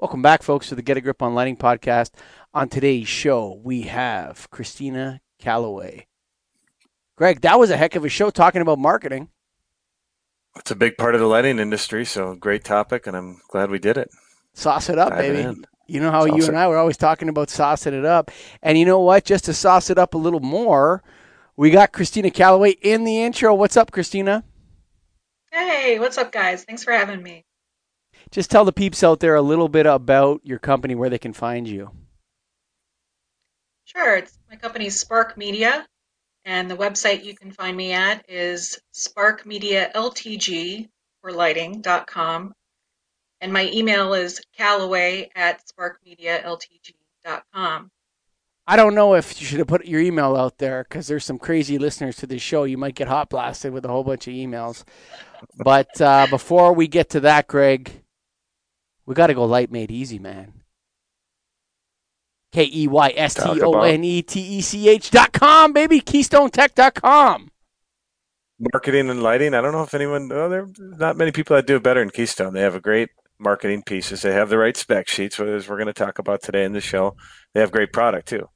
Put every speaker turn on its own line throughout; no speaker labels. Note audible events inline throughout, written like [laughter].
Welcome back, folks, to the Get a Grip on Lighting podcast. On today's show, we have Christina Calloway. Greg, that was a heck of a show talking about marketing.
It's a big part of the lighting industry, so great topic, and I'm glad we did it.
Sauce it up,
Dive
baby.
in.
You know how
Sauce
you and I were always talking about saucing it up. And you know what? Just to sauce it up a little more, we got Christina Calloway in the intro. What's up, Christina?
Hey, what's up, guys? Thanks for having me.
Just tell the peeps out there a little bit about your company, where they can find you.
Sure, it's my company's Spark Media, and the website you can find me at is sparkmedialtg for lighting.com. And my email is callaway at sparkmedialtg.com.
I don't know if you should have put your email out there because there's some crazy listeners to this show. You might get hot blasted with a whole bunch of emails. But uh, before we get to that, Greg, we got to go light made easy, man. K E Y S T O N E T E C H dot com, baby. KeystoneTech dot com.
Marketing and lighting. I don't know if anyone. Oh, there are not many people that do it better in Keystone. They have a great marketing pieces. They have the right spec sheets, as we're going to talk about today in the show. They have great product too.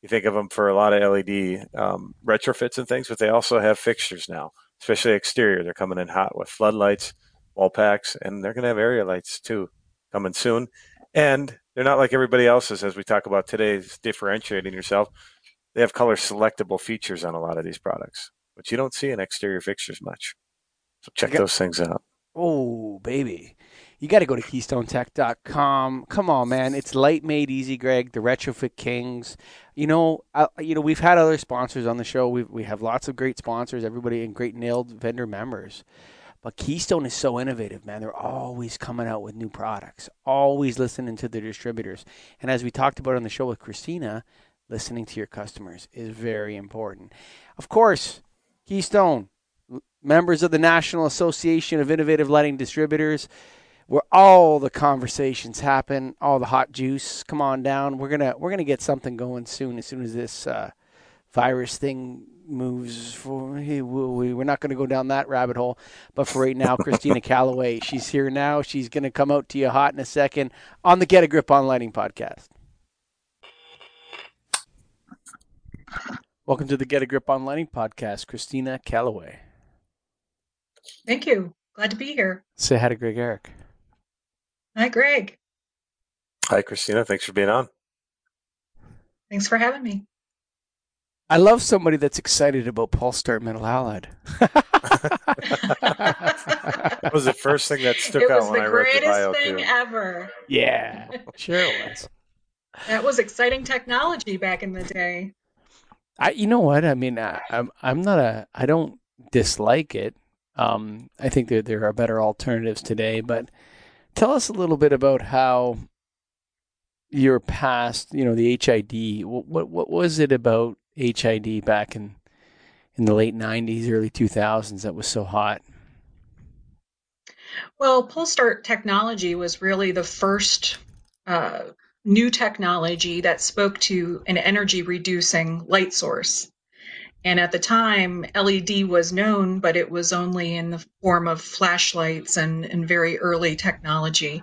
You think of them for a lot of LED um, retrofits and things, but they also have fixtures now, especially exterior. They're coming in hot with floodlights, wall packs, and they're going to have area lights too coming soon. And they're not like everybody else's, as we talk about today, is differentiating yourself. They have color selectable features on a lot of these products, which you don't see in exterior fixtures much. So check
Okay.
those things out.
Oh, baby. You got to go to KeystoneTech.com. Come on, man. It's light made easy, Greg. The Retrofit Kings. You know, I, you know, we've had other sponsors on the show. We we have lots of great sponsors. Everybody and great NAILD vendor members. But Keystone is so innovative, man. They're always coming out with new products. Always listening to their distributors. And as we talked about on the show with Christina, listening to your customers is very important. Of course, Keystone members of the National Association of Innovative Lighting Distributors, where all the conversations happen, all the hot juice. Come on down. We're gonna we're gonna get something going soon. As soon as this uh, virus thing moves, for, hey, we- we- we're not going to go down that rabbit hole. But for right now, Christina [laughs] Calloway, she's here now. She's going to come out to you hot in a second on the Get a Grip on Lighting podcast. Welcome to the Get a Grip on Lighting podcast, Christina Calloway.
Thank you. Glad to be here.
Say hi to Greg Eric.
Hi, Greg.
Hi, Christina. Thanks for being on.
Thanks for having me.
I love somebody that's excited about Pulse Start Metal Halide.
That was the first thing that stuck out when I read the bio It was the
greatest thing
too.
ever.
yeah, [laughs] sure it was.
That was exciting technology back in the day.
I, you know what? I mean, I, I'm, I'm not a, I don't dislike it. Um, I think that there are better alternatives today. But tell us a little bit about how your past, you know, the HID. What, what, what was it about HID back in, in the late '90s, early 2000s that was so hot?
Well, Pulse Start technology was really the first uh, new technology that spoke to an energy reducing light source. And at the time, LED was known, but it was only in the form of flashlights and, and very early technology.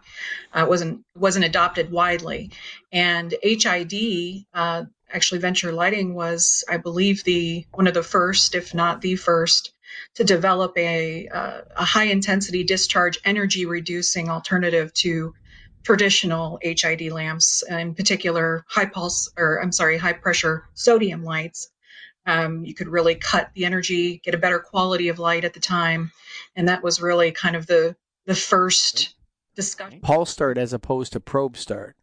Uh, it wasn't wasn't adopted widely. And HID, uh, actually, Venture Lighting was, I believe, the one of the first, if not the first, to develop a, uh, a high intensity discharge energy reducing alternative to traditional HID lamps, in particular high pulse or I'm sorry, high pressure sodium lights. Um, you could really cut the energy, get a better quality of light at the time, and that was really kind of the the first discussion.
Pulse Start as opposed to Probe Start,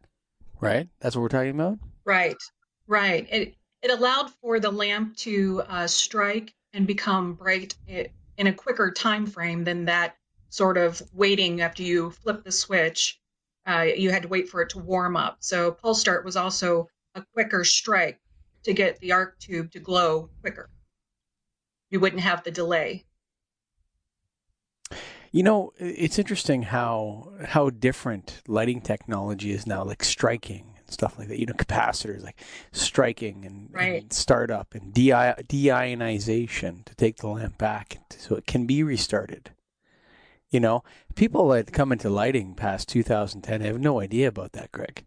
right? That's what we're talking about.
Right, right. It it allowed for the lamp to uh, strike and become bright i- in a quicker time frame than that sort of waiting after you flip the switch. Uh, you had to wait for it to warm up. So pulse start was also a quicker strike to get the arc tube to glow quicker. You wouldn't have the delay.
You know, it's interesting how how different lighting technology is now, like striking stuff like that. You know, capacitors like striking and,
Right.
and startup and de- deionization to take the lamp back so it can be restarted. You know, people that come into lighting past 2010 have no idea about that, Greg.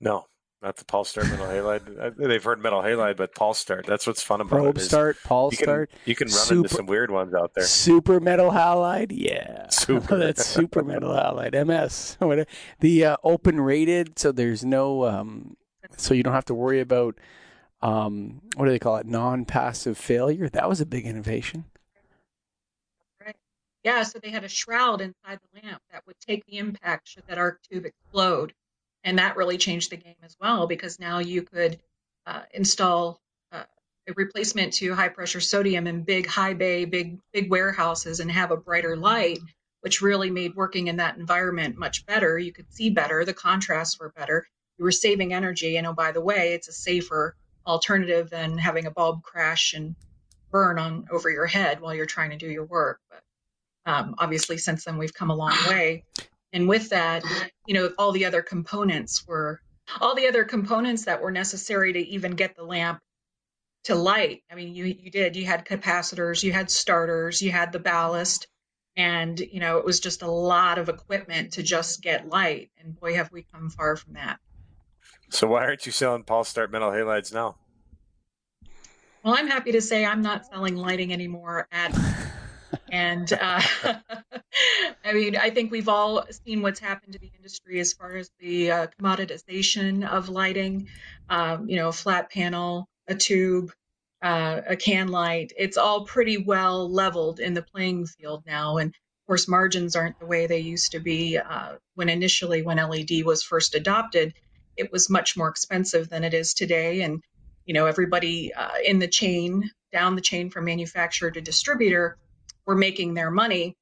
No, not the Pulse Start metal halide. They've heard metal halide, but Pulse Start. That's what's fun about
Probe
it. is
start, Paul
you can,
start,
You can run
Super-
into some weird ones out there.
super metal halide. Yeah,
Super. [laughs]
that's super metal halide. MS. [laughs] The uh, open rated, so there's no, um, so you don't have to worry about, um, what do they call it, non-passive failure. That was a big innovation.
Yeah, so they had a shroud inside the lamp that would take the impact should that arc tube explode. And that really changed the game as well because now you could uh, install uh, a replacement to high pressure sodium in big high bay, big big warehouses and have a brighter light, which really made working in that environment much better. You could see better, the contrasts were better. You were saving energy, and oh by the way, it's a safer alternative than having a bulb crash and burn on over your head while you're trying to do your work. But um, obviously, since then we've come a long way. And with that, you know, all the other components were all the other components that were necessary to even get the lamp to light. I mean, you you did. You had capacitors, you had starters, you had the ballast, and you know, it was just a lot of equipment to just get light. And boy, have we come far from that.
So why aren't you selling Pulse Start metal halides now?
Well, I'm happy to say I'm not selling lighting anymore at and uh, [laughs] I mean, I think we've all seen what's happened to the industry as far as the uh, commoditization of lighting. Um, you know, a flat panel, a tube, uh, a can light. It's all pretty well leveled in the playing field now, and of course, margins aren't the way they used to be uh, when initially when LED was first adopted. It was much more expensive than it is today, and you know, everybody uh, in the chain, down the chain from manufacturer to distributor, were making their money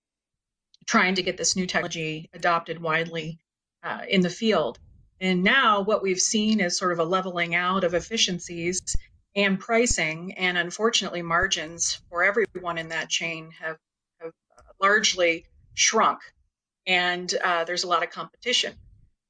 trying to get this new technology adopted widely uh, in the field. And now what we've seen is sort of a leveling out of efficiencies and pricing, and unfortunately, margins for everyone in that chain have, have largely shrunk, and uh, there's a lot of competition.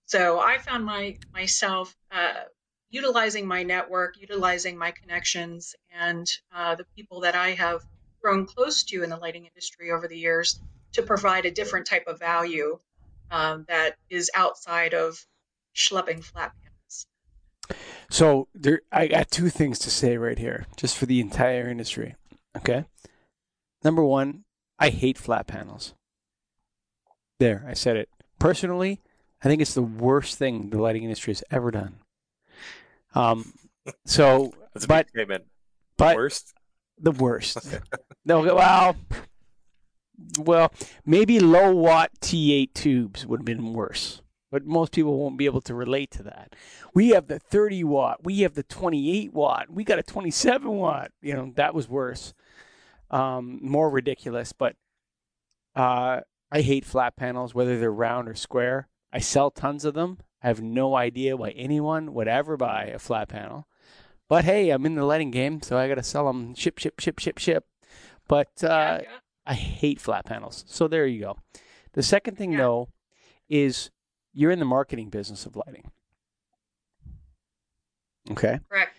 So I found my myself uh, utilizing my network, utilizing my connections, and uh, the people that I have grown close to in the lighting industry over the years to provide a different type of value um, that is outside of schlepping flat panels.
So there, I got two things to say right here, just for the entire industry. Okay. Number one, I hate flat panels. There, I said it. Personally, I think it's the worst thing the lighting industry has ever done. Um, so,
That's a
but
big statement.
but
Worst.
The worst. no, well, well, maybe low watt T8 tubes would have been worse, but most people won't be able to relate to that. We have the 30 watt, we have the 28 watt, we got a 27 watt. You know, that was worse, um, more ridiculous. But uh, I hate flat panels, whether they're round or square. I sell tons of them. I have no idea why anyone would ever buy a flat panel. But hey, I'm in the lighting game, so I got to sell them ship, ship, ship, ship, ship. But uh,
Yeah, yeah.
I hate flat panels. So there you go. The second thing,
Yeah.
though, is you're in the marketing business of lighting. Okay.
Correct.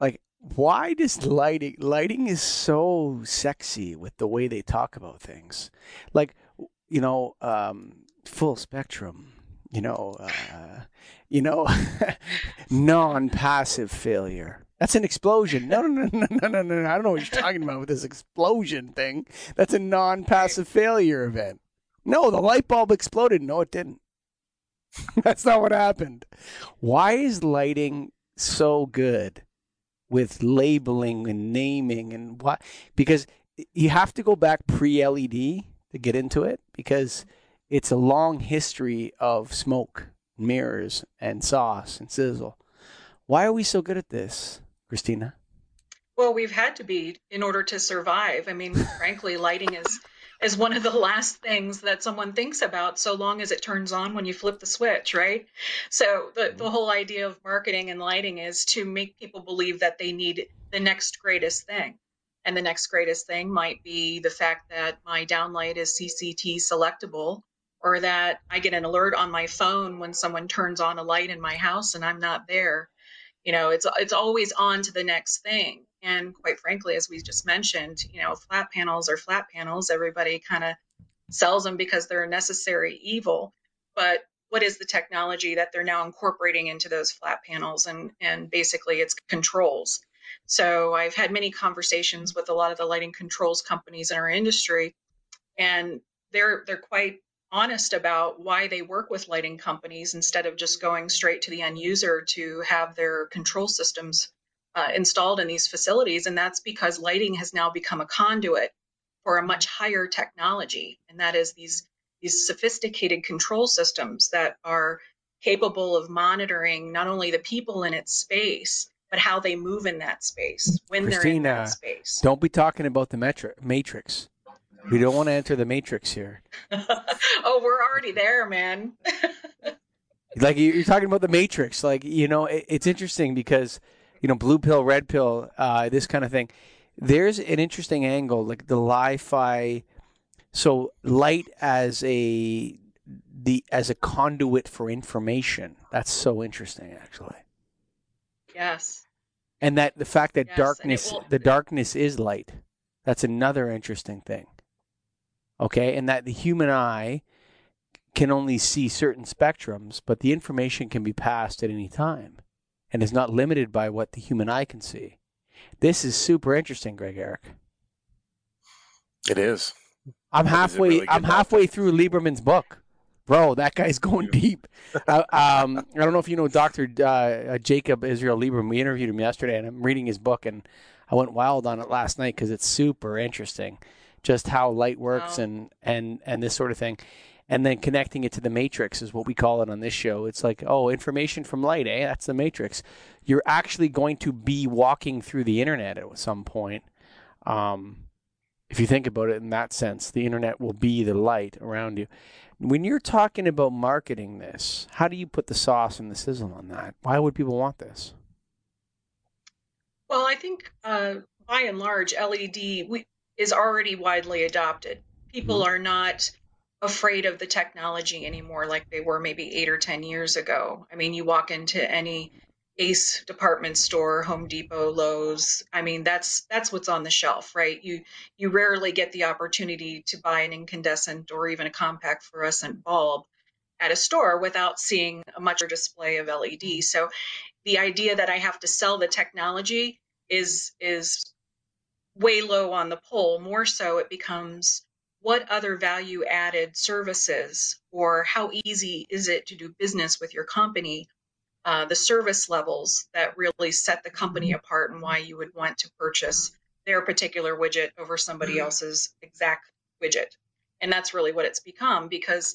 Like, why does lighting lighting is so sexy with the way they talk about things? Like, you know, um, full spectrum. You know, uh, you know, [laughs] non-passive failure. That's an explosion. No, no, no, no, no, no, no. I don't know what you're talking about with this explosion thing. That's a non-passive failure event. No, the light bulb exploded. No, it didn't. [laughs] That's not what happened. Why is lighting so good with labeling and naming and what? Because you have to go back pre-LED to get into it because it's a long history of smoke, mirrors, and sauce and sizzle. Why are we so good at this, Christina?
Well, we've had to be in order to survive. I mean, [laughs] frankly, lighting is is one of the last things that someone thinks about so long as it turns on when you flip the switch, right? So the, the mm-hmm. whole idea of marketing and lighting is to make people believe that they need the next greatest thing. And the next greatest thing might be the fact that my downlight is CCT selectable or that I get an alert on my phone when someone turns on a light in my house and I'm not there. You know, it's it's always on to the next thing. And quite frankly, as we just mentioned, you know, flat panels are flat panels. Everybody kind of sells them because they're a necessary evil. But what is the technology that they're now incorporating into those flat panels? And, and basically, it's controls. So I've had many conversations with a lot of the lighting controls companies in our industry, and they're they're quite honest about why they work with lighting companies instead of just going straight to the end user to have their control systems uh, installed in these facilities. And that's because lighting has now become a conduit for a much higher technology, and that is these these sophisticated control systems that are capable of monitoring not only the people in its space but how they move in that space when
Christina,
they're in that space.
Don't be talking about the metric, matrix. We don't want to enter the matrix here. [laughs]
oh, we're already there, man. [laughs]
like you're talking about the matrix. Like you know, it's interesting because you know, blue pill, red pill, uh, this kind of thing. There's an interesting angle, like the li-fi. So light as a the as a conduit for information. That's so interesting, actually.
Yes.
And that the fact that
Yes,
darkness,
will-
the darkness is light. That's another interesting thing. Okay, and that the human eye can only see certain spectrums, but the information can be passed at any time, and is not limited by what the human eye can see. This is super interesting, Greg Eric.
It is.
I'm
That is
halfway.
really
I'm halfway through Liberman's book, bro. That guy's going deep. uh, um, I don't know if you know Doctor uh, Jacob Israel Lieberman. We interviewed him yesterday, and I'm reading his book, and I went wild on it last night because it's super interesting, just how light works
Wow.
and and and this sort of thing, and then connecting it to the matrix is what we call it on this show. It's like, oh, information from light, eh? That's the matrix. You're actually going to be walking through the internet at some point. Um, if you think about it in that sense, the internet will be the light around you. When you're talking about marketing this, how do you put the sauce and the sizzle on that? Why would people want this?
Well, I think uh, by and large, LED we, is already widely adopted. People mm-hmm. are not afraid of the technology anymore like they were maybe eight or 10 years ago. I mean, you walk into any Ace department store, Home Depot, Lowe's. I mean, that's that's what's on the shelf, right? You you rarely get the opportunity to buy an incandescent or even a compact fluorescent bulb at a store without seeing a much display of LED. So the idea that I have to sell the technology is is way low on the pole. More so, it becomes what other value added services or how easy is it to do business with your company? Uh, the service levels that really set the company mm-hmm. apart and why you would want to purchase their particular widget over somebody mm-hmm. else's exact widget. And that's really what it's become because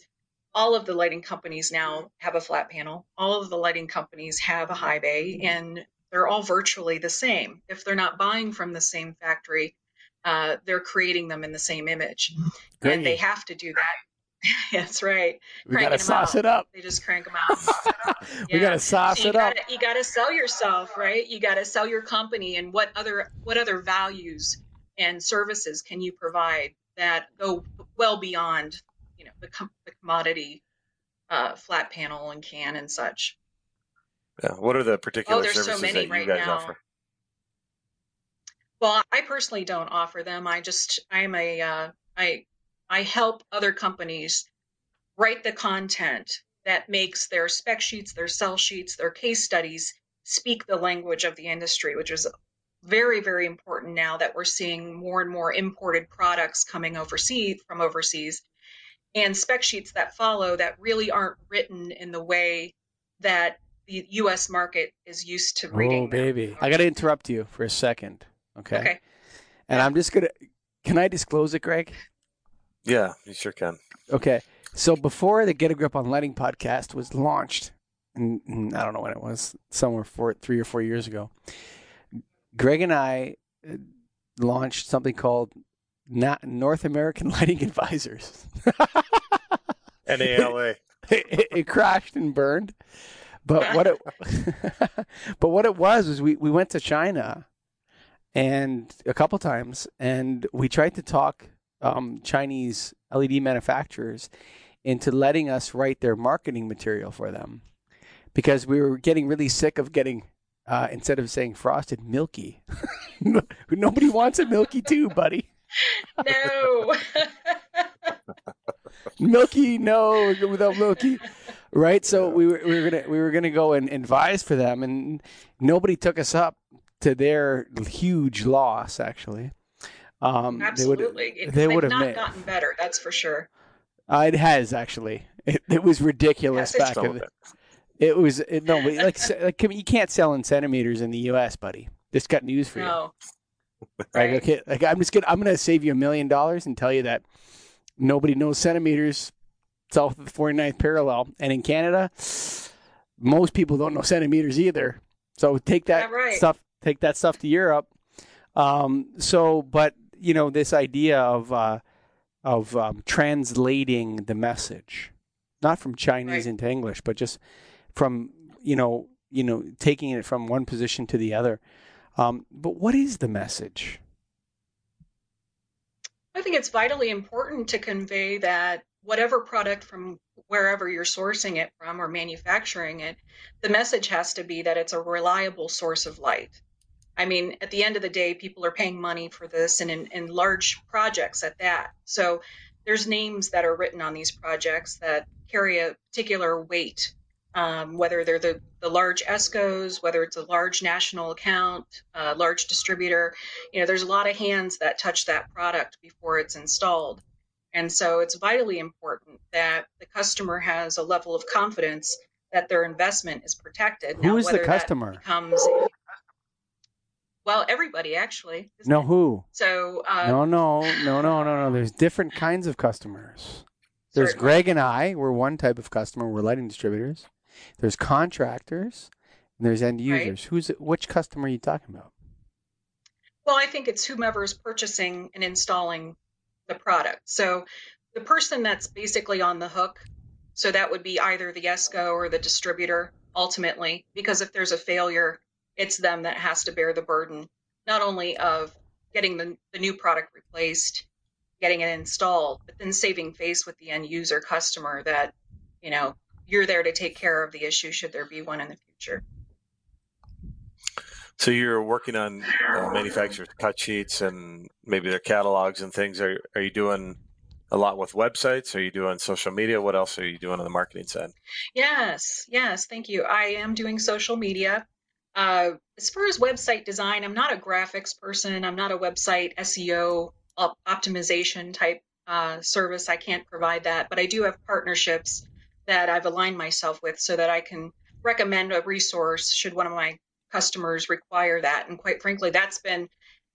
all of the lighting companies now have a flat panel. All of the lighting companies have a high bay, mm-hmm. and they're all virtually the same. If they're not buying from the same factory, uh, they're creating them in the same image, and they have to do that. [laughs] That's right.
We gotta
cranking 'em
sauce
out.
it up.
They just crank them out. [laughs]
We
Yeah.
gotta sauce
So you
it up.
gotta, you got to sell yourself, right? You got to sell your company, and what other what other values and services can you provide that go well beyond, you know, the, com- the commodity uh, flat panel and can and such.
Yeah. What are the particular
Oh, so
services
many
that you
right
guys
now.
offer?
Well, I personally don't offer them. I just I'm a uh, I I help other companies write the content that makes their spec sheets, their sell sheets, their case studies speak the language of the industry, which is very very important now that we're seeing more and more imported products coming overseas from overseas and spec sheets that follow that really aren't written in the way that the US market is used to reading
Oh,
them.
baby. I got to interrupt you for a second. Okay.
Okay.
And I'm just going to. Can I disclose it, Greg?
Yeah, you sure can.
Okay. So before the Get a Grip on Lighting podcast was launched, and and I don't know when it was, somewhere four, three or four years ago, Greg and I uh, launched something called Na- North American [laughs] Lighting Advisors.
NALA. [laughs]
it, it crashed and burned. But [laughs] what it [laughs] but what it was was we, we went to China and a couple times and we tried to talk um, Chinese LED manufacturers into letting us write their marketing material for them because we were getting really sick of getting uh, instead of saying frosted, milky. [laughs] Nobody wants a milky too, buddy.
No.
milky, no, without milky. Right. So we were, we were gonna we were gonna go and advise for them, and nobody took us up to their huge loss. Actually, um,
absolutely,
they would have
not
made,
gotten better. That's for sure.
Uh, it has actually. It, it was ridiculous
Yes,
back the, It was it, no, but like, like you can't sell in centimeters in the U.S., buddy. Just got news for you.
No.
Like,
Right.
okay, like I'm just gonna I'm gonna save you a million dollars and tell you that nobody knows centimeters south of the 49th parallel, and in Canada, most people don't know centimeters either. So take that
Yeah, right.
stuff, take that stuff to Europe. Um, so, but you know, this idea of uh, of um, translating the message, not from Chinese
Right.
into English, but just from you know, you know, taking it from one position to the other. Um, but what is the message?
I think it's vitally important to convey that whatever product from wherever you're sourcing it from or manufacturing it, the message has to be that it's a reliable source of light. I mean, at the end of the day, people are paying money for this and in, in large projects at that. So there's names that are written on these projects that carry a particular weight, um, whether they're the, the large ESCOs, whether it's a large national account, a large distributor. You know, there's a lot of hands that touch that product before it's installed. And so it's vitally important that the customer has a level of confidence that their investment is protected.
Who is the customer?
Becomes, well, everybody actually.
No,
it?
who?
So uh,
no, no, no, no, no, no. There's different kinds of customers. There's
certainly.
Greg and I. We're one type of customer. We're lighting distributors. There's contractors. And there's end
Right.
users. Who's which customer are you talking about?
Well, I think it's whomever is purchasing and installing the product. So the person that's basically on the hook, so that would be either the ESCO or the distributor ultimately, because if there's a failure, it's them that has to bear the burden, not only of getting the, the new product replaced, getting it installed, but then saving face with the end user customer that, you know, you're there to take care of the issue should there be one in the future.
So you're working on uh, manufacturers' cut sheets and maybe their catalogs and things. Are are you doing a lot with websites? Are you doing social media? What else are you doing on the marketing side?
Yes, yes, thank you. I am doing social media. Uh, as far as website design, I'm not a graphics person. I'm not a website SEO op- optimization type uh, service. I can't provide that, but I do have partnerships that I've aligned myself with so that I can recommend a resource should one of my customers require that. And quite frankly, that's been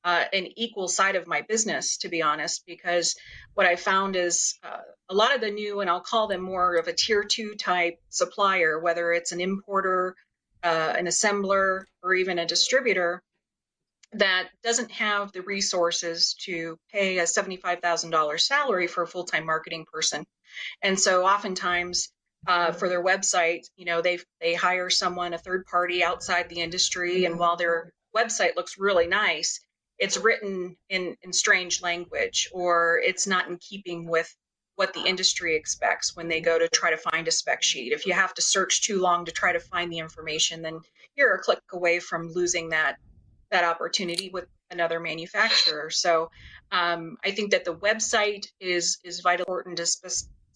uh, an equal side of my business, to be honest, because what I found is uh, a lot of the new, and I'll call them more of a tier two type supplier, whether it's an importer, uh, an assembler, or even a distributor that doesn't have the resources to pay a $75,000 salary for a full time marketing person. And so oftentimes, uh, for their website, you know, they they hire someone, a third party outside the industry, and while their website looks really nice, it's written in in strange language, or it's not in keeping with what the industry expects when they go to try to find a spec sheet. If you have to search too long to try to find the information, then you're a click away from losing that that opportunity with another manufacturer. So um, I think that the website is is vital important to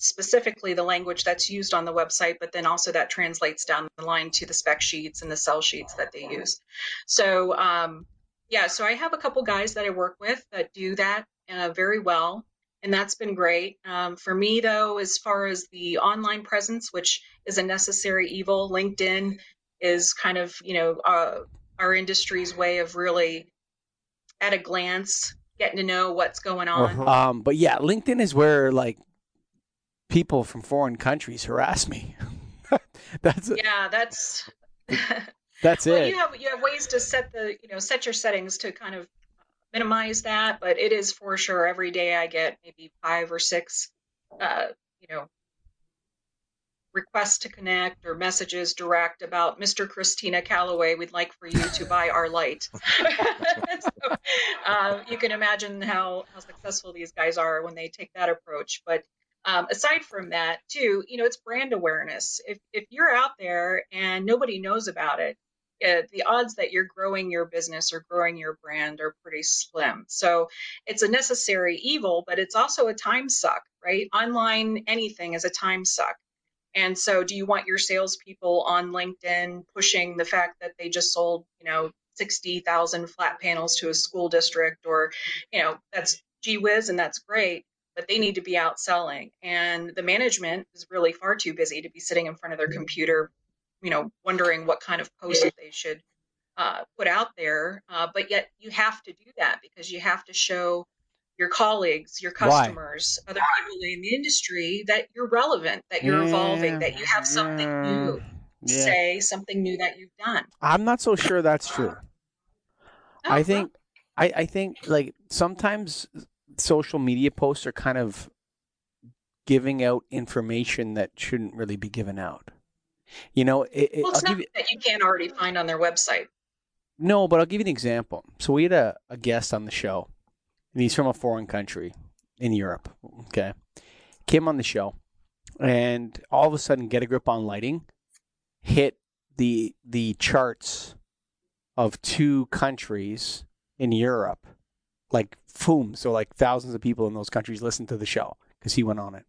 specifically the language that's used on the website, but then also that translates down the line to the spec sheets and the cell sheets that they use. So um, yeah, so I have a couple guys that I work with that do that uh, very well. And that's been great. Um, for me, though, as far as the online presence, which is a necessary evil, LinkedIn is kind of, you know, uh, our industry's way of really at a glance getting to know what's going on.
Uh-huh.
Um, but yeah, LinkedIn is where like people from foreign countries harass me. [laughs] that's
Yeah, that's [laughs]
that's
well,
it.
you have you have ways to set the you know set your settings to kind of minimize that, but it is for sure every day I get maybe five or six, uh, you know, requests to connect or messages direct about Mr. Christina Calloway. We'd like for you to buy our light. [laughs] so, uh, you can imagine how how successful these guys are when they take that approach, but. Um, aside from that, too, you know, it's brand awareness. If if you're out there and nobody knows about it, uh, the odds that you're growing your business or growing your brand are pretty slim. So it's a necessary evil, but it's also a time suck, right? Online anything is a time suck. And so, do you want your salespeople on LinkedIn pushing the fact that they just sold, you know, 60,000 flat panels to a school district, or, you know, that's gee whiz and that's great, but they need to be out selling. And the management is really far too busy to be sitting in front of their computer, you know, wondering what kind of post they should uh, put out there. Uh, but yet, you have to do that because you have to show your colleagues, your customers, Why? other people in the industry that you're relevant, that you're yeah, evolving, that you have something yeah, new yeah. say, something new that you've done.
I'm not so sure that's true. Oh, I think. I, I think like sometimes social media posts are kind of giving out information that shouldn't really be given out. You know, it,
well, it's I'll not you, that you can't already find on their website.
No, but I'll give you an example. So we had a, a guest on the show and he's from a foreign country in Europe. Okay, came on the show, and all of a sudden, get a grip on lighting hit the the charts of two countries in Europe, like boom. So like thousands of people in those countries listened to the show because he went on it.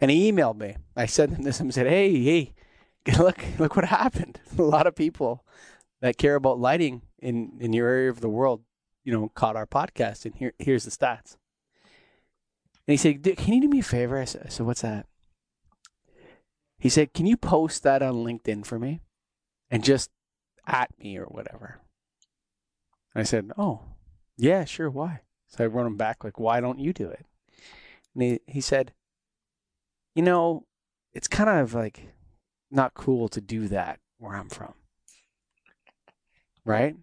And he emailed me. I sent him this and said, "Hey, hey, [laughs] look, look what happened. [laughs] A lot of people that care about lighting in in your area of the world you know, caught our podcast, and here here's the stats. And he said, "Can you do me a favor?" I said, I said, "What's that?" He said, "Can you post that on LinkedIn for me, and just at me or whatever?" I said, "Oh, yeah, sure. Why?" So I wrote him back like, "Why don't you do it?" And he he said, "You know, it's kind of like not cool to do that where I'm from." Right?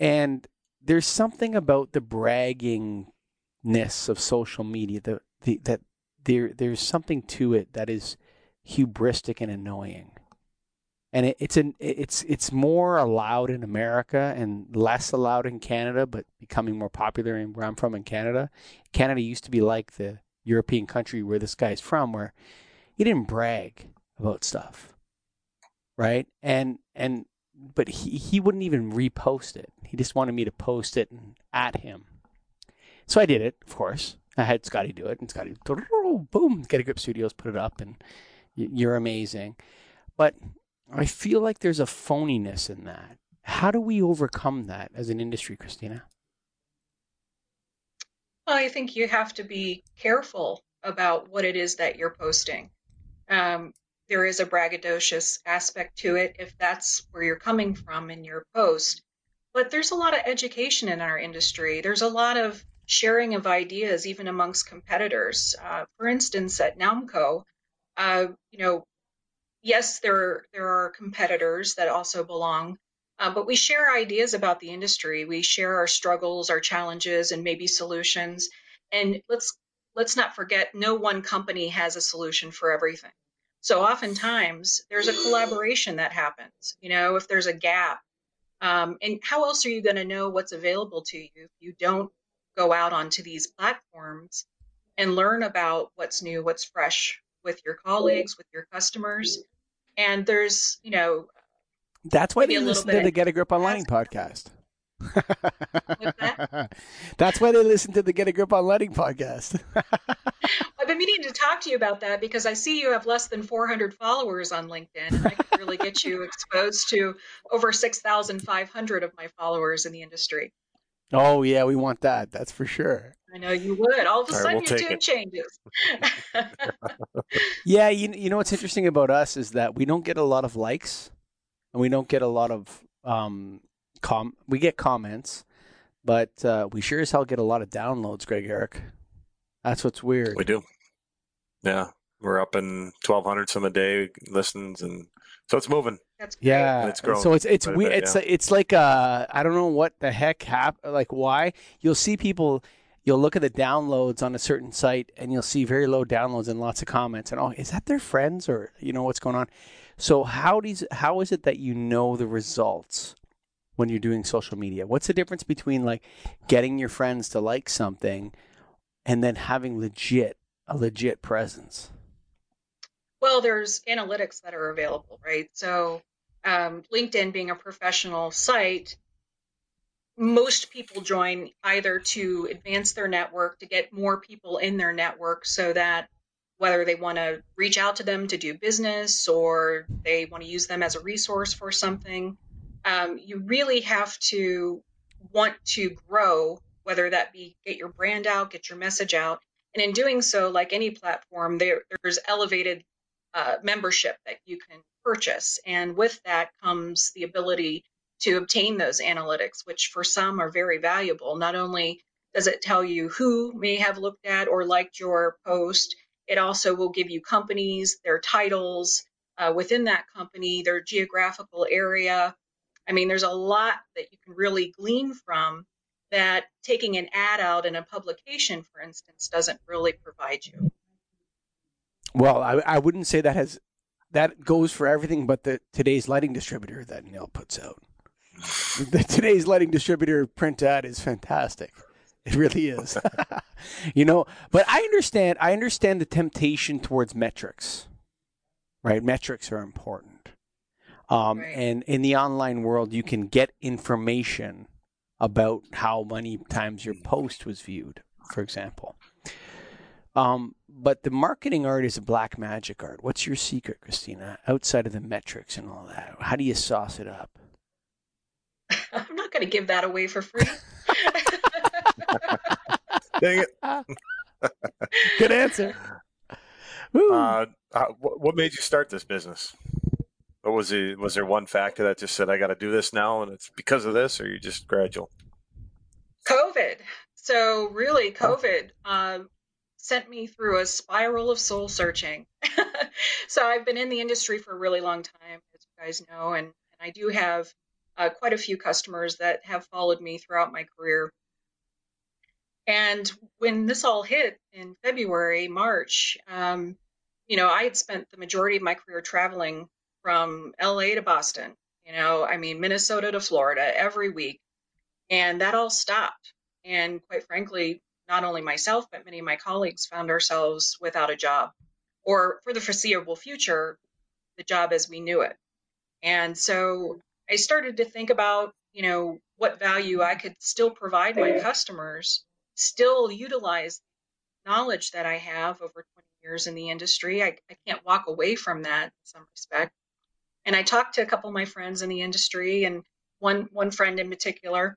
And there's something about the braggingness of social media that the, that there there's something to it that is hubristic and annoying. And it, it's an it's it's more allowed in America and less allowed in Canada, but becoming more popular in where I'm from in Canada. Canada used to be like the European country where this guy's from, where he didn't brag about stuff, right? And and but he, he wouldn't even repost it. He just wanted me to post it and at him. So I did it, of course. I had Scotty do it, and Scotty, boom, Get a Grip Studios put it up, and you're amazing. But I feel like there's a phoniness in that. How do we overcome that as an industry, Christina?
Well, I think you have to be careful about what it is that you're posting. Um, there is a braggadocious aspect to it if that's where you're coming from in your post. But there's a lot of education in our industry. There's a lot of sharing of ideas, even amongst competitors. Uh, for instance, at NAMCO, uh, you know, yes, there there are competitors that also belong, uh, but we share ideas about the industry. We share our struggles, our challenges, and maybe solutions. And let's let's not forget, no one company has a solution for everything. So oftentimes there's a collaboration that happens, you know, if there's a gap. Um, and how else are you going to know what's available to you if you don't go out onto these platforms and learn about what's new, what's fresh with your colleagues, with your customers? And there's, you know,
that's why they listen to the Get a Grip on Lighting podcast. [laughs] That's why they listen to the Get a Grip on Lighting podcast. [laughs]
I've been meaning to talk to you about that because I see you have less than 400 followers on LinkedIn. And I could really get you [laughs] exposed to over 6,500 of my followers in the industry.
Oh, yeah, we want that. That's for sure.
I know you would. All of a sudden, we'll your tune it. changes. [laughs]
yeah, you, you know what's interesting about us is that we don't get a lot of likes and we don't get a lot of um, com we get comments, but uh, we sure as hell get a lot of downloads, Greg Eric. That's what's weird.
We do. Yeah. We're up in twelve hundred some a day listens and so it's moving.
That's
great. yeah. And it's growing. So it's it's we it's yeah. it's like uh I don't know what the heck happened like why you'll see people you'll look at the downloads on a certain site and you'll see very low downloads and lots of comments and oh is that their friends or you know what's going on so how does how is it that you know the results when you're doing social media? What's the difference between like getting your friends to like something and then having legit a legit presence?
Well, there's analytics that are available, right? So um, LinkedIn being a professional site, most people join either to advance their network, to get more people in their network so that whether they want to reach out to them to do business or they want to use them as a resource for something, um, you really have to want to grow, whether that be get your brand out, get your message out. And in doing so, like any platform, there, there's elevated uh, membership that you can purchase. And with that comes the ability to obtain those analytics, which for some are very valuable. Not only does it tell you who may have looked at or liked your post, it also will give you companies, their titles uh, within that company, their geographical area. I mean, there's a lot that you can really glean from that taking an ad out in a publication, for instance, doesn't really provide you.
Well, I, I wouldn't say that has that goes for everything but the today's lighting distributor that Neil puts out. The today's lighting distributor print ad is fantastic. It really is. [laughs] you know, but I understand I understand the temptation towards metrics. Right? Metrics are important. Um, right. and in the online world you can get information about how many times your post was viewed, for example. Um, but the marketing art is a black magic art. What's your secret, Christina, outside of the metrics and all that? How do you sauce it up?
I'm not going to give that away for free. [laughs]
Dang it. [laughs]
Good answer.
Uh, uh, what made you start this business? What was it? Was there one factor that just said, I got to do this now and it's because of this, or you just gradual?
COVID. So, really, COVID. Um, sent me through a spiral of soul searching. [laughs] so I've been in the industry for a really long time, as you guys know, and, and I do have uh, quite a few customers that have followed me throughout my career. And when this all hit in February, March, um, you know, I had spent the majority of my career traveling from LA to Boston, you know, I mean, Minnesota to Florida every week. And that all stopped. And quite frankly, not only myself, but many of my colleagues found ourselves without a job or for the foreseeable future, the job as we knew it. And so I started to think about, you know, what value I could still provide my customers, still utilize knowledge that I have over 20 years in the industry. I, I can't walk away from that in some respect. And I talked to a couple of my friends in the industry and one one friend in particular,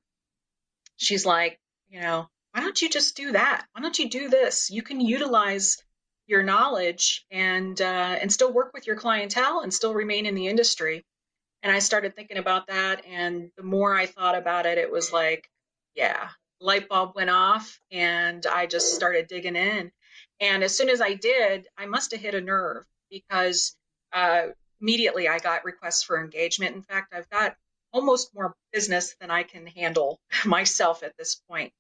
she's like, you know, why don't you just do that? Why don't you do this? You can utilize your knowledge and uh, and still work with your clientele and still remain in the industry. And I started thinking about that, and the more I thought about it, it was like, yeah, light bulb went off, and I just started digging in. And as soon as I did, I must have hit a nerve because uh, immediately I got requests for engagement. In fact, I've got almost more business than I can handle [laughs] myself at this point.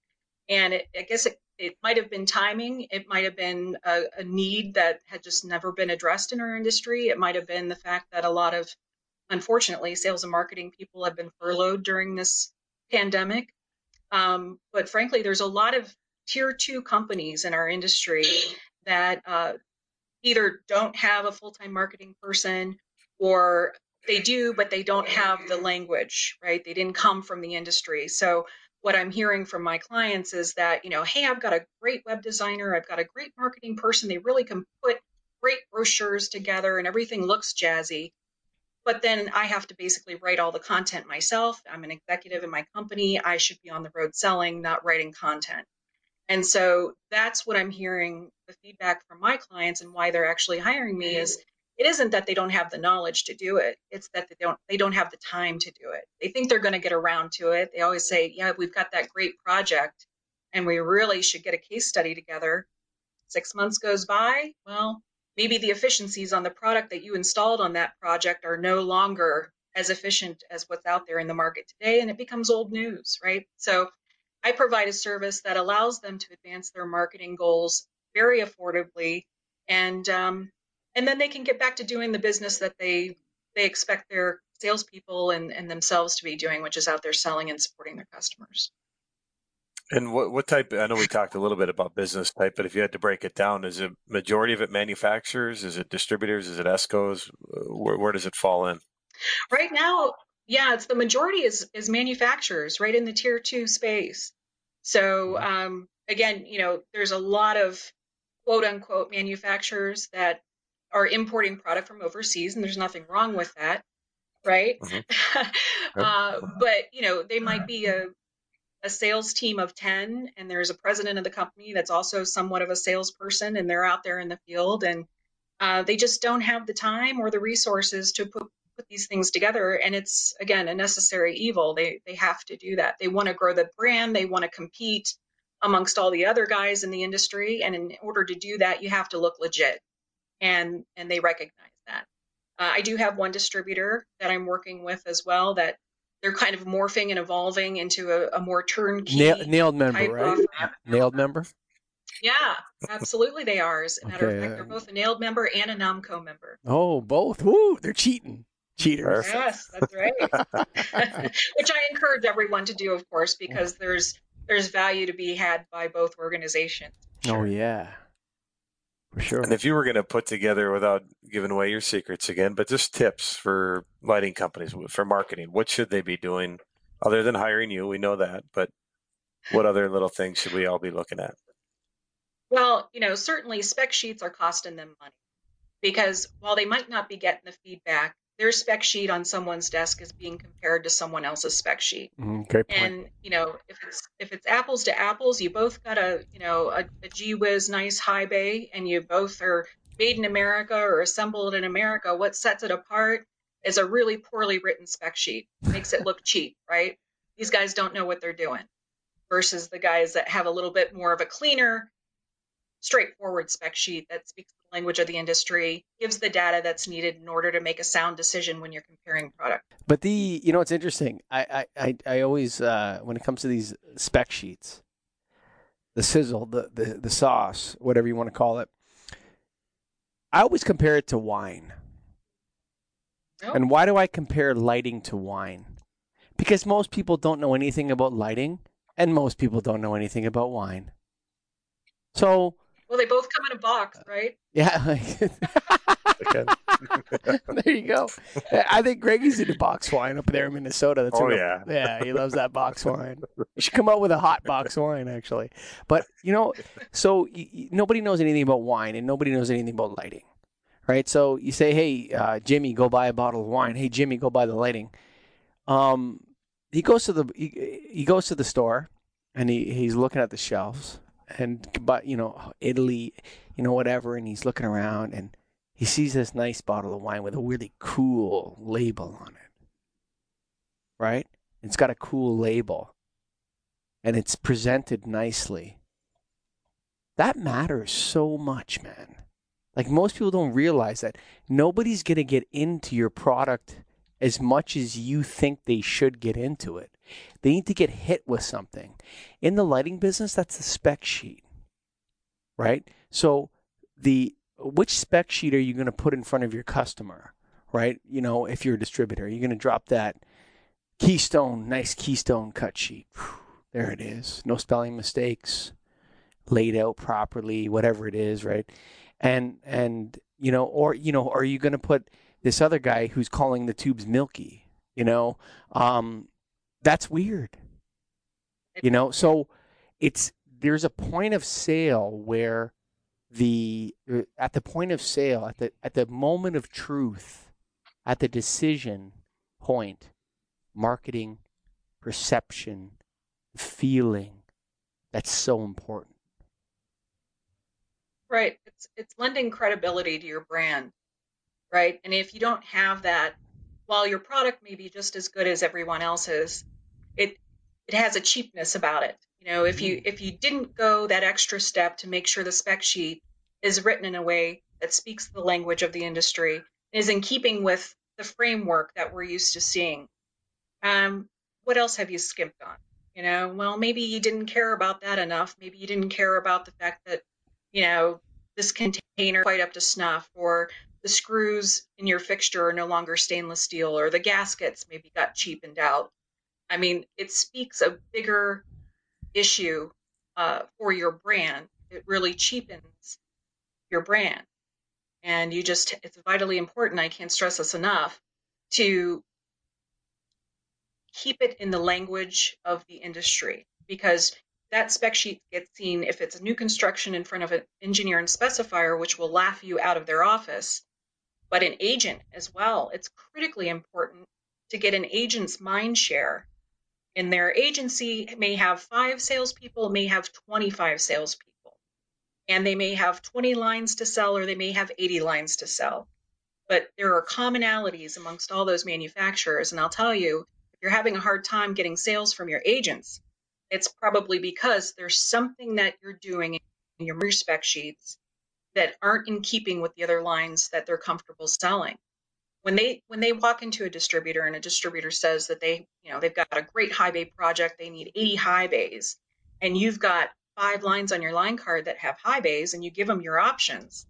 And it, I guess it, it might have been timing. It might have been a, a, need that had just never been addressed in our industry. It might have been the fact that a lot of, unfortunately, sales and marketing people have been furloughed during this pandemic. Um, but frankly, there's a lot of tier two companies in our industry that uh, either don't have a full time marketing person or they do, but they don't have the language, right? They didn't come from the industry. So what I'm hearing from my clients is that, you know, hey, I've got a great web designer, I've got a great marketing person, they really can put great brochures together and everything looks jazzy. But then I have to basically write all the content myself. I'm an executive in my company. I should be on the road selling, not writing content. And so that's what I'm hearing the feedback from my clients and why they're actually hiring me is it isn't that they don't have the knowledge to do it it's that they don't they don't have the time to do it they think they're going to get around to it they always say yeah we've got that great project and we really should get a case study together six months goes by well maybe the efficiencies on the product that you installed on that project are no longer as efficient as what's out there in the market today and it becomes old news right so i provide a service that allows them to advance their marketing goals very affordably and um, and then they can get back to doing the business that they they expect their salespeople and, and themselves to be doing, which is out there selling and supporting their customers.
And what what type? I know we talked a little bit about business type, but if you had to break it down, is it majority of it manufacturers? Is it distributors? Is it ESCOs? Where, where does it fall in?
right now, yeah, it's the majority is is manufacturers right in the tier two space. So
Mm-hmm.
um, again, you know, there's a lot of quote unquote manufacturers that are importing product from overseas, and there's nothing wrong with that, right? [laughs]
Mhm.
uh, but you know, they might be a a sales team of 10 and there's a president of the company that's also somewhat of a salesperson and they're out there in the field and uh, they just don't have the time or the resources to put put these things together and it's again a necessary evil. They they have to do that. They want to grow the brand they want to compete amongst all the other guys in the industry and in order to do that you have to look legit and and they recognize that. Uh, i do have one distributor that i'm working with as well that they're kind of morphing and evolving into a, a more turnkey
Nail, NAILD member,
type
right?
of
NAILD member.
yeah absolutely they are as a matter
Okay,
of fact they're both a NAILD member and a namco member
Oh, both. Woo, they're cheating. Cheaters.
Yes, that's right. [laughs] Which I encourage everyone to do, of course, because there's there's value to be had by both organizations.
Oh yeah, for sure.
And if you were going to put together, without giving away your secrets again, but just tips for lighting companies for marketing, what should they be doing other than hiring you? We know that, but what other little things should we all be looking at?
Well, you know, certainly spec sheets are costing them money because while they might not be getting the feedback, their spec sheet on someone's desk is being compared to someone else's spec sheet.
Mm, great point.
And you know, if it's if it's apples to apples, you both got a you know a, a gee whiz nice high bay, and you both are made in America or assembled in America. What sets it apart is a really poorly written spec sheet. Makes it look cheap, right? These guys don't know what they're doing. Versus the guys that have a little bit more of a cleaner, straightforward spec sheet that speaks the language of the industry, gives the data that's needed in order to make a sound decision when you're comparing product.
But the you know it's interesting. I I I, always uh, when it comes to these spec sheets, the sizzle, the, the the sauce, whatever you want to call it, I always compare it to wine.
Oh.
And why do I compare lighting to wine? Because most people don't know anything about lighting, and most people don't know anything about wine. So
Well, they both come in a box, right?
yeah,
Okay. [laughs]
there you go. I think Greggy's into box wine up there in Minnesota. That's
Oh,
a-
yeah.
yeah, he loves that box wine. You should come out with a hot box wine, actually. But you know, so y- y- nobody knows anything about wine, and nobody knows anything about lighting, right? So you say, "Hey, uh, Jimmy, go buy a bottle of wine." Hey, Jimmy, go buy the lighting. Um, he goes to the he, he goes to the store, and he, he's looking at the shelves, and but you know Italy, you know whatever, and he's looking around and he sees this nice bottle of wine with a really cool label on it. Right? It's got a cool label. And it's presented nicely. That matters so much, man. Like most people don't realize that nobody's going to get into your product as much as you think they should get into it. They need to get hit with something. In the lighting business, that's the spec sheet. Right? So the which spec sheet are you going to put in front of your customer, right? You know, if you're a distributor, you're going to drop that Keystone, nice Keystone cut sheet. Whew, there it is. No spelling mistakes, laid out properly, whatever it is, right? And and you know, or you know, are you going to put this other guy who's calling the tubes milky? You know, um, that's weird. You know, so it's there's a point of sale where the uh, at the point of sale at the at the moment of truth at the decision point marketing perception feeling that's so important
Right. It's it's lending credibility to your brand, right? And if you don't have that, while your product may be just as good as everyone else's, it it has a cheapness about it. You know, if you if you didn't go that extra step to make sure the spec sheet is written in a way that speaks the language of the industry, is in keeping with the framework that we're used to seeing. Um, what else have you skimped on? You know, well, maybe you didn't care about that enough. Maybe you didn't care about the fact that you know, this container quite up to snuff, or the screws in your fixture are no longer stainless steel, or the gaskets maybe got cheapened out. I mean, it speaks a bigger issue uh, for your brand. It really cheapens your brand. And you just, it's vitally important. I can't stress this enough to keep it in the language of the industry because that spec sheet gets seen if it's a new construction in front of an engineer and specifier, which will laugh you out of their office, but an agent as well. It's critically important to get an agent's mind share. In their agency may have five salespeople, may have 25 salespeople, and they may have 20 lines to sell or they may have 80 lines to sell. But there are commonalities amongst all those manufacturers, and I'll tell you, if you're having a hard time getting sales from your agents, it's probably because there's something that you're doing in your spec sheets that aren't in keeping with the other lines that they're comfortable selling. When they when they walk into a distributor and a distributor says that they you know they've got a great high bay project, they need 80 high bays, and you've got five lines on your line card that have high bays, and you give them your options,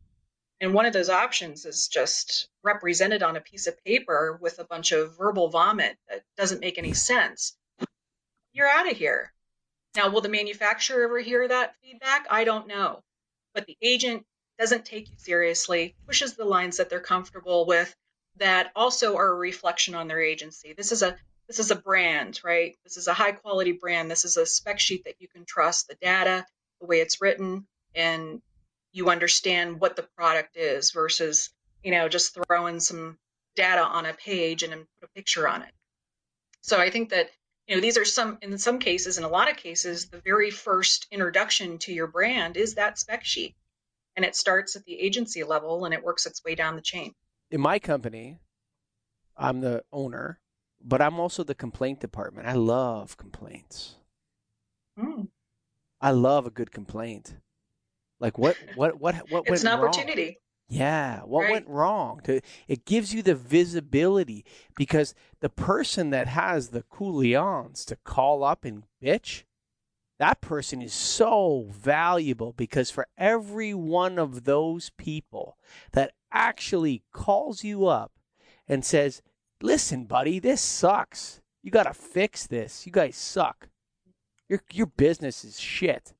and one of those options is just represented on a piece of paper with a bunch of verbal vomit that doesn't make any sense. You're out of here. Now, will the manufacturer ever hear that feedback? I don't know. But the agent doesn't take you seriously, pushes the lines that they're comfortable with that also are a reflection on their agency. This is a this is a brand, right? This is a high quality brand. This is a spec sheet that you can trust the data, the way it's written, and you understand what the product is versus, you know, just throwing some data on a page and put a picture on it. So I think that you know these are some in some cases in a lot of cases the very first introduction to your brand is that spec sheet and it starts at the agency level and it works its way down the chain
in my company i'm the owner but i'm also the complaint department i love complaints
mm.
i love a good complaint like what what what what
it's
went
an opportunity
wrong? Yeah, what
Right.
went wrong? To, it gives you the visibility because the person that has the coulions to call up and bitch, that person is so valuable because for every one of those people that actually calls you up and says, "Listen, buddy, this sucks. You got to fix this. You guys suck. Your your business is shit."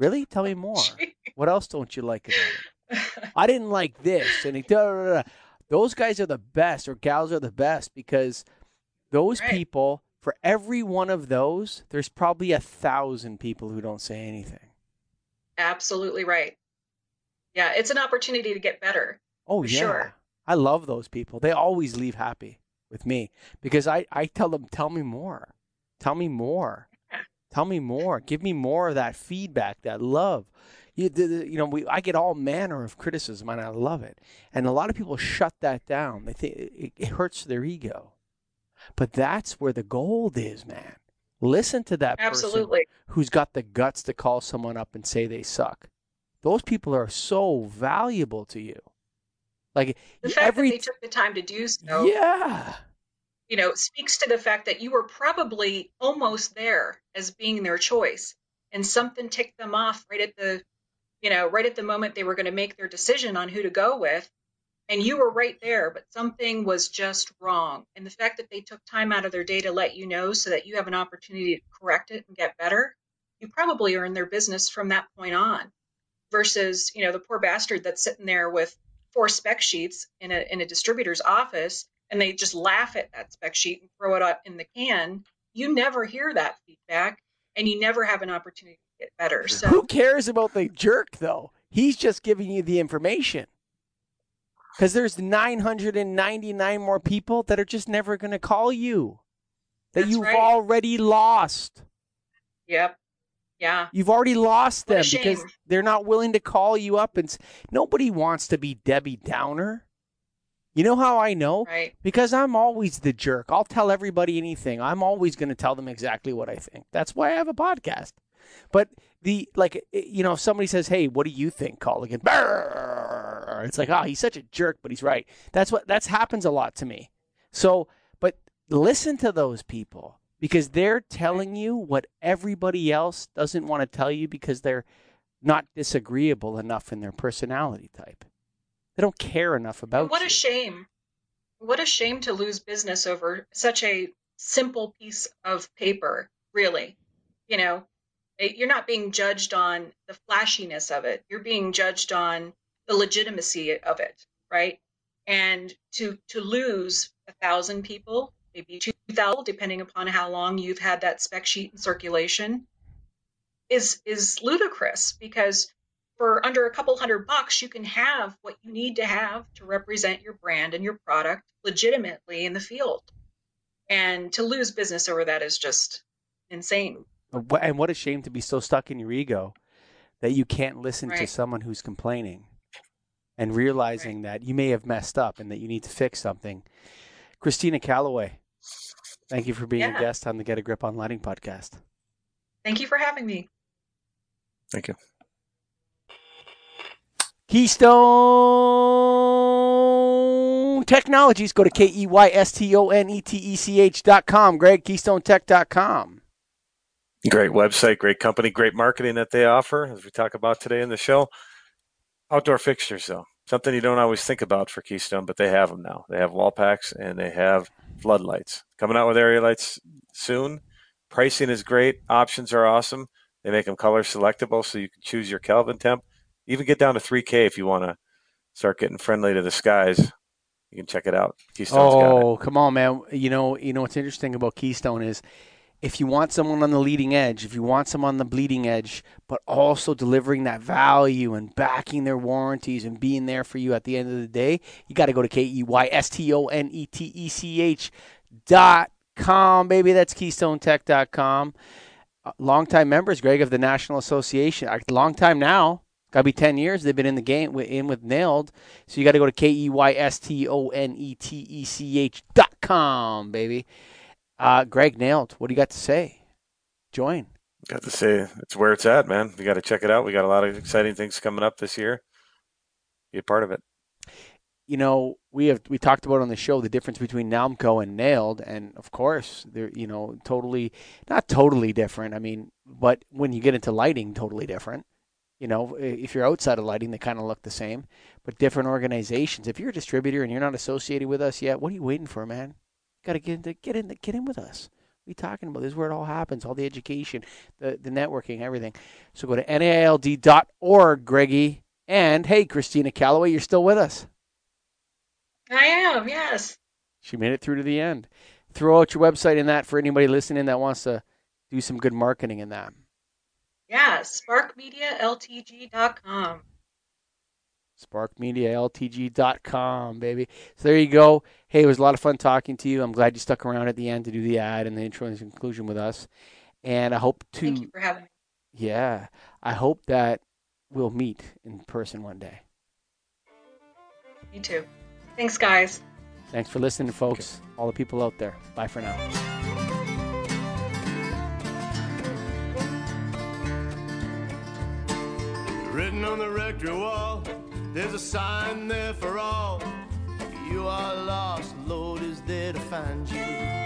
Really? Tell me [laughs] more. What else don't you like about it? [laughs] I didn't like this, and he, da, da, da, those guys are the best, or gals are the best, because those
Right.
people, for every one of those, there's probably a thousand people who don't say anything.
Absolutely right. Yeah, it's an opportunity to get better.
Oh yeah,
sure.
I love those people. They always leave happy with me because I I tell them, tell me more, tell me more,
Yeah.
tell me more, give me more of that feedback, that love. You, you know, we I get all manner of criticism and I love it. And a lot of people shut that down. They think it, it hurts their ego. But that's where the gold is, man. Listen to that person
Absolutely.
who's got the guts to call someone up and say they suck. Those people are so valuable to you. Like
The fact
every
that they took the time to do so,
yeah,
you know, speaks to the fact that you were probably almost there as being their choice, and something ticked them off right at the, you know, right at the moment they were going to make their decision on who to go with, and you were right there, but something was just wrong. And the fact that they took time out of their day to let you know, so that you have an opportunity to correct it and get better, you probably earned their business from that point on. Versus, you know, the poor bastard that's sitting there with four spec sheets in a in a distributor's office and they just laugh at that spec sheet and throw it out in the can, you never hear that feedback and you never have an opportunity to get better. So who
cares about the jerk though? He's just giving you the information. Because there's 999 more people that are just never going to call you. That
That's
you've
right.
already lost.
yep. Yeah.
You've already lost
What
them because they're not willing to call you up and nobody wants to be Debbie Downer. You know how I know?
Right.
Because I'm always the jerk. I'll tell everybody anything. I'm always going to tell them exactly what I think. That's why I have a podcast. But the like, you know, if somebody says, "Hey, what do you think, Colligan?" It's like, oh, he's such a jerk, but he's right. That's what that's happens a lot to me. So, but listen to those people because they're telling you what everybody else doesn't want to tell you because they're not disagreeable enough in their personality type. They don't care enough about
what
you.
a shame. What a shame to lose business over such a simple piece of paper, really. You know, you're not being judged on the flashiness of it. You're being judged on the legitimacy of it, right? And to to lose a thousand people, maybe two thousand, depending upon how long you've had that spec sheet in circulation, is is ludicrous because for under a couple hundred bucks, you can have what you need to have to represent your brand and your product legitimately in the field. And to lose business over that is just insane.
Uh, and what a shame to be so stuck in your ego that you can't listen
Right.
to someone who's complaining and realizing that you may have messed up and that you need to fix something. Christina Calloway, thank you for being a guest on the Get a Grip on Lighting podcast.
Thank you for having me.
Thank you.
Keystone Technologies. Go to K E Y S T O N E T E C H dot com. Greg, KeystoneTech.com.
Great website, great company, great marketing that they offer, as we talk about today in the show. Outdoor fixtures, though, something you don't always think about for Keystone, but they have them now. They have wall packs and they have floodlights. Coming out with area lights soon. Pricing is great. Options are awesome. They make them color selectable, so you can choose your Kelvin temp. Even get down to 3K if you want to start getting friendly to the skies. You can check it out. Keystone's.
Oh, come on, man. You know, you know what's interesting about Keystone is if you want someone on the leading edge, if you want someone on the bleeding edge, but also delivering that value and backing their warranties and being there for you at the end of the day, you got to go to K E Y S T O N E T E C H dot com, baby. That's KeystoneTech.com. com. longtime members, Greg, of the National Association. Uh, Long time now. Got to be 10 years. They've been in the game, in with NAILD. So you got to go to K E Y S T O N E T E C H dot com, baby. Uh, Greg NAILD, what do you got to say? Join.
Got to say, it's where it's at, man. We got to check it out. We got a lot of exciting things coming up this year. Be a part of it.
you know, we have we talked about on the show the difference between Namco and NAILD, and of course they're you know totally not totally different. I mean, but when you get into lighting, totally different. You know, if you're outside of lighting, they kind of look the same, but different organizations. If you're a distributor and you're not associated with us yet, what are you waiting for, man? Got to get into, get in get in with us. What are you talking about? This is where it all happens. All the education, the the networking, everything. So go to naild.org, Greggy. And hey, Christina Calloway, you're still with us.
I am, yes.
She made it through to the end. Throw out your website in that for anybody listening that wants to do some good marketing in that.
Yeah, sparkmedialtg.com.
SparkMediaLTG.com, baby. So there you go. Hey, it was a lot of fun talking to you. I'm glad you stuck around at the end to do the ad and the intro and conclusion with us. And I hope to.
Thank
to,
you for having me.
yeah, I hope that we'll meet in person one day.
Me too. Thanks, guys.
Thanks for listening, folks. All the people out there. Bye for now.
Written on the rectory wall, there's a sign there for all. If you are lost, the Lord is there to find you.